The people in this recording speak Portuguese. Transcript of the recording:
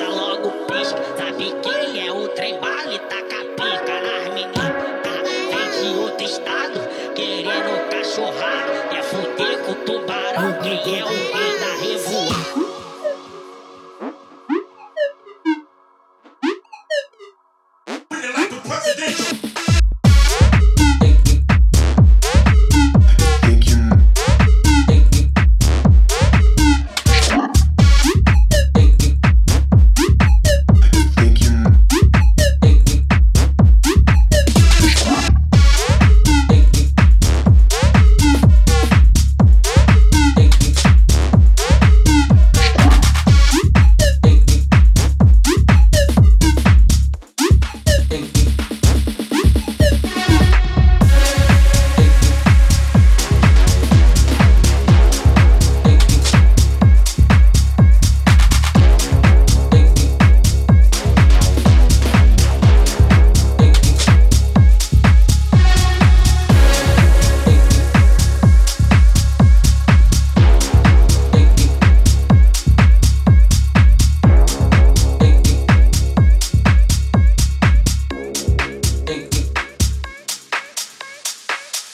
buceta logo pisca. Sabe quem é o trem bala e taca pica nas meninas? Tá Vem de outro estado, querendo cachorrar É fuder com o tubarão, quem é o rei da revoada? Bring it.